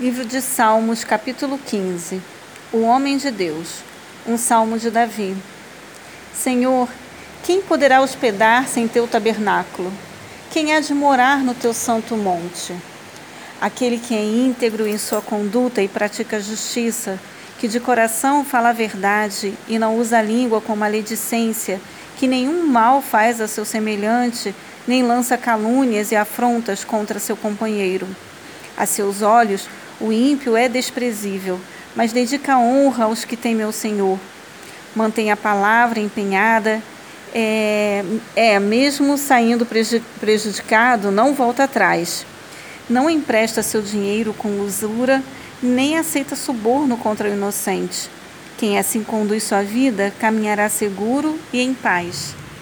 Livro de Salmos, capítulo 15. O homem de Deus. Um salmo de Davi. Senhor, quem poderá hospedar-se em teu tabernáculo? Quem há de morar no teu santo monte? Aquele que é íntegro em sua conduta e pratica justiça, que de coração fala a verdade e não usa a língua com maledicência, que nenhum mal faz a seu semelhante, nem lança calúnias e afrontas contra seu companheiro. A seus olhos, o ímpio é desprezível, mas dedica honra aos que temem o Senhor. Mantém a palavra empenhada, é, é mesmo saindo prejudicado, não volta atrás. Não empresta seu dinheiro com usura, nem aceita suborno contra o inocente. Quem assim conduz sua vida caminhará seguro e em paz.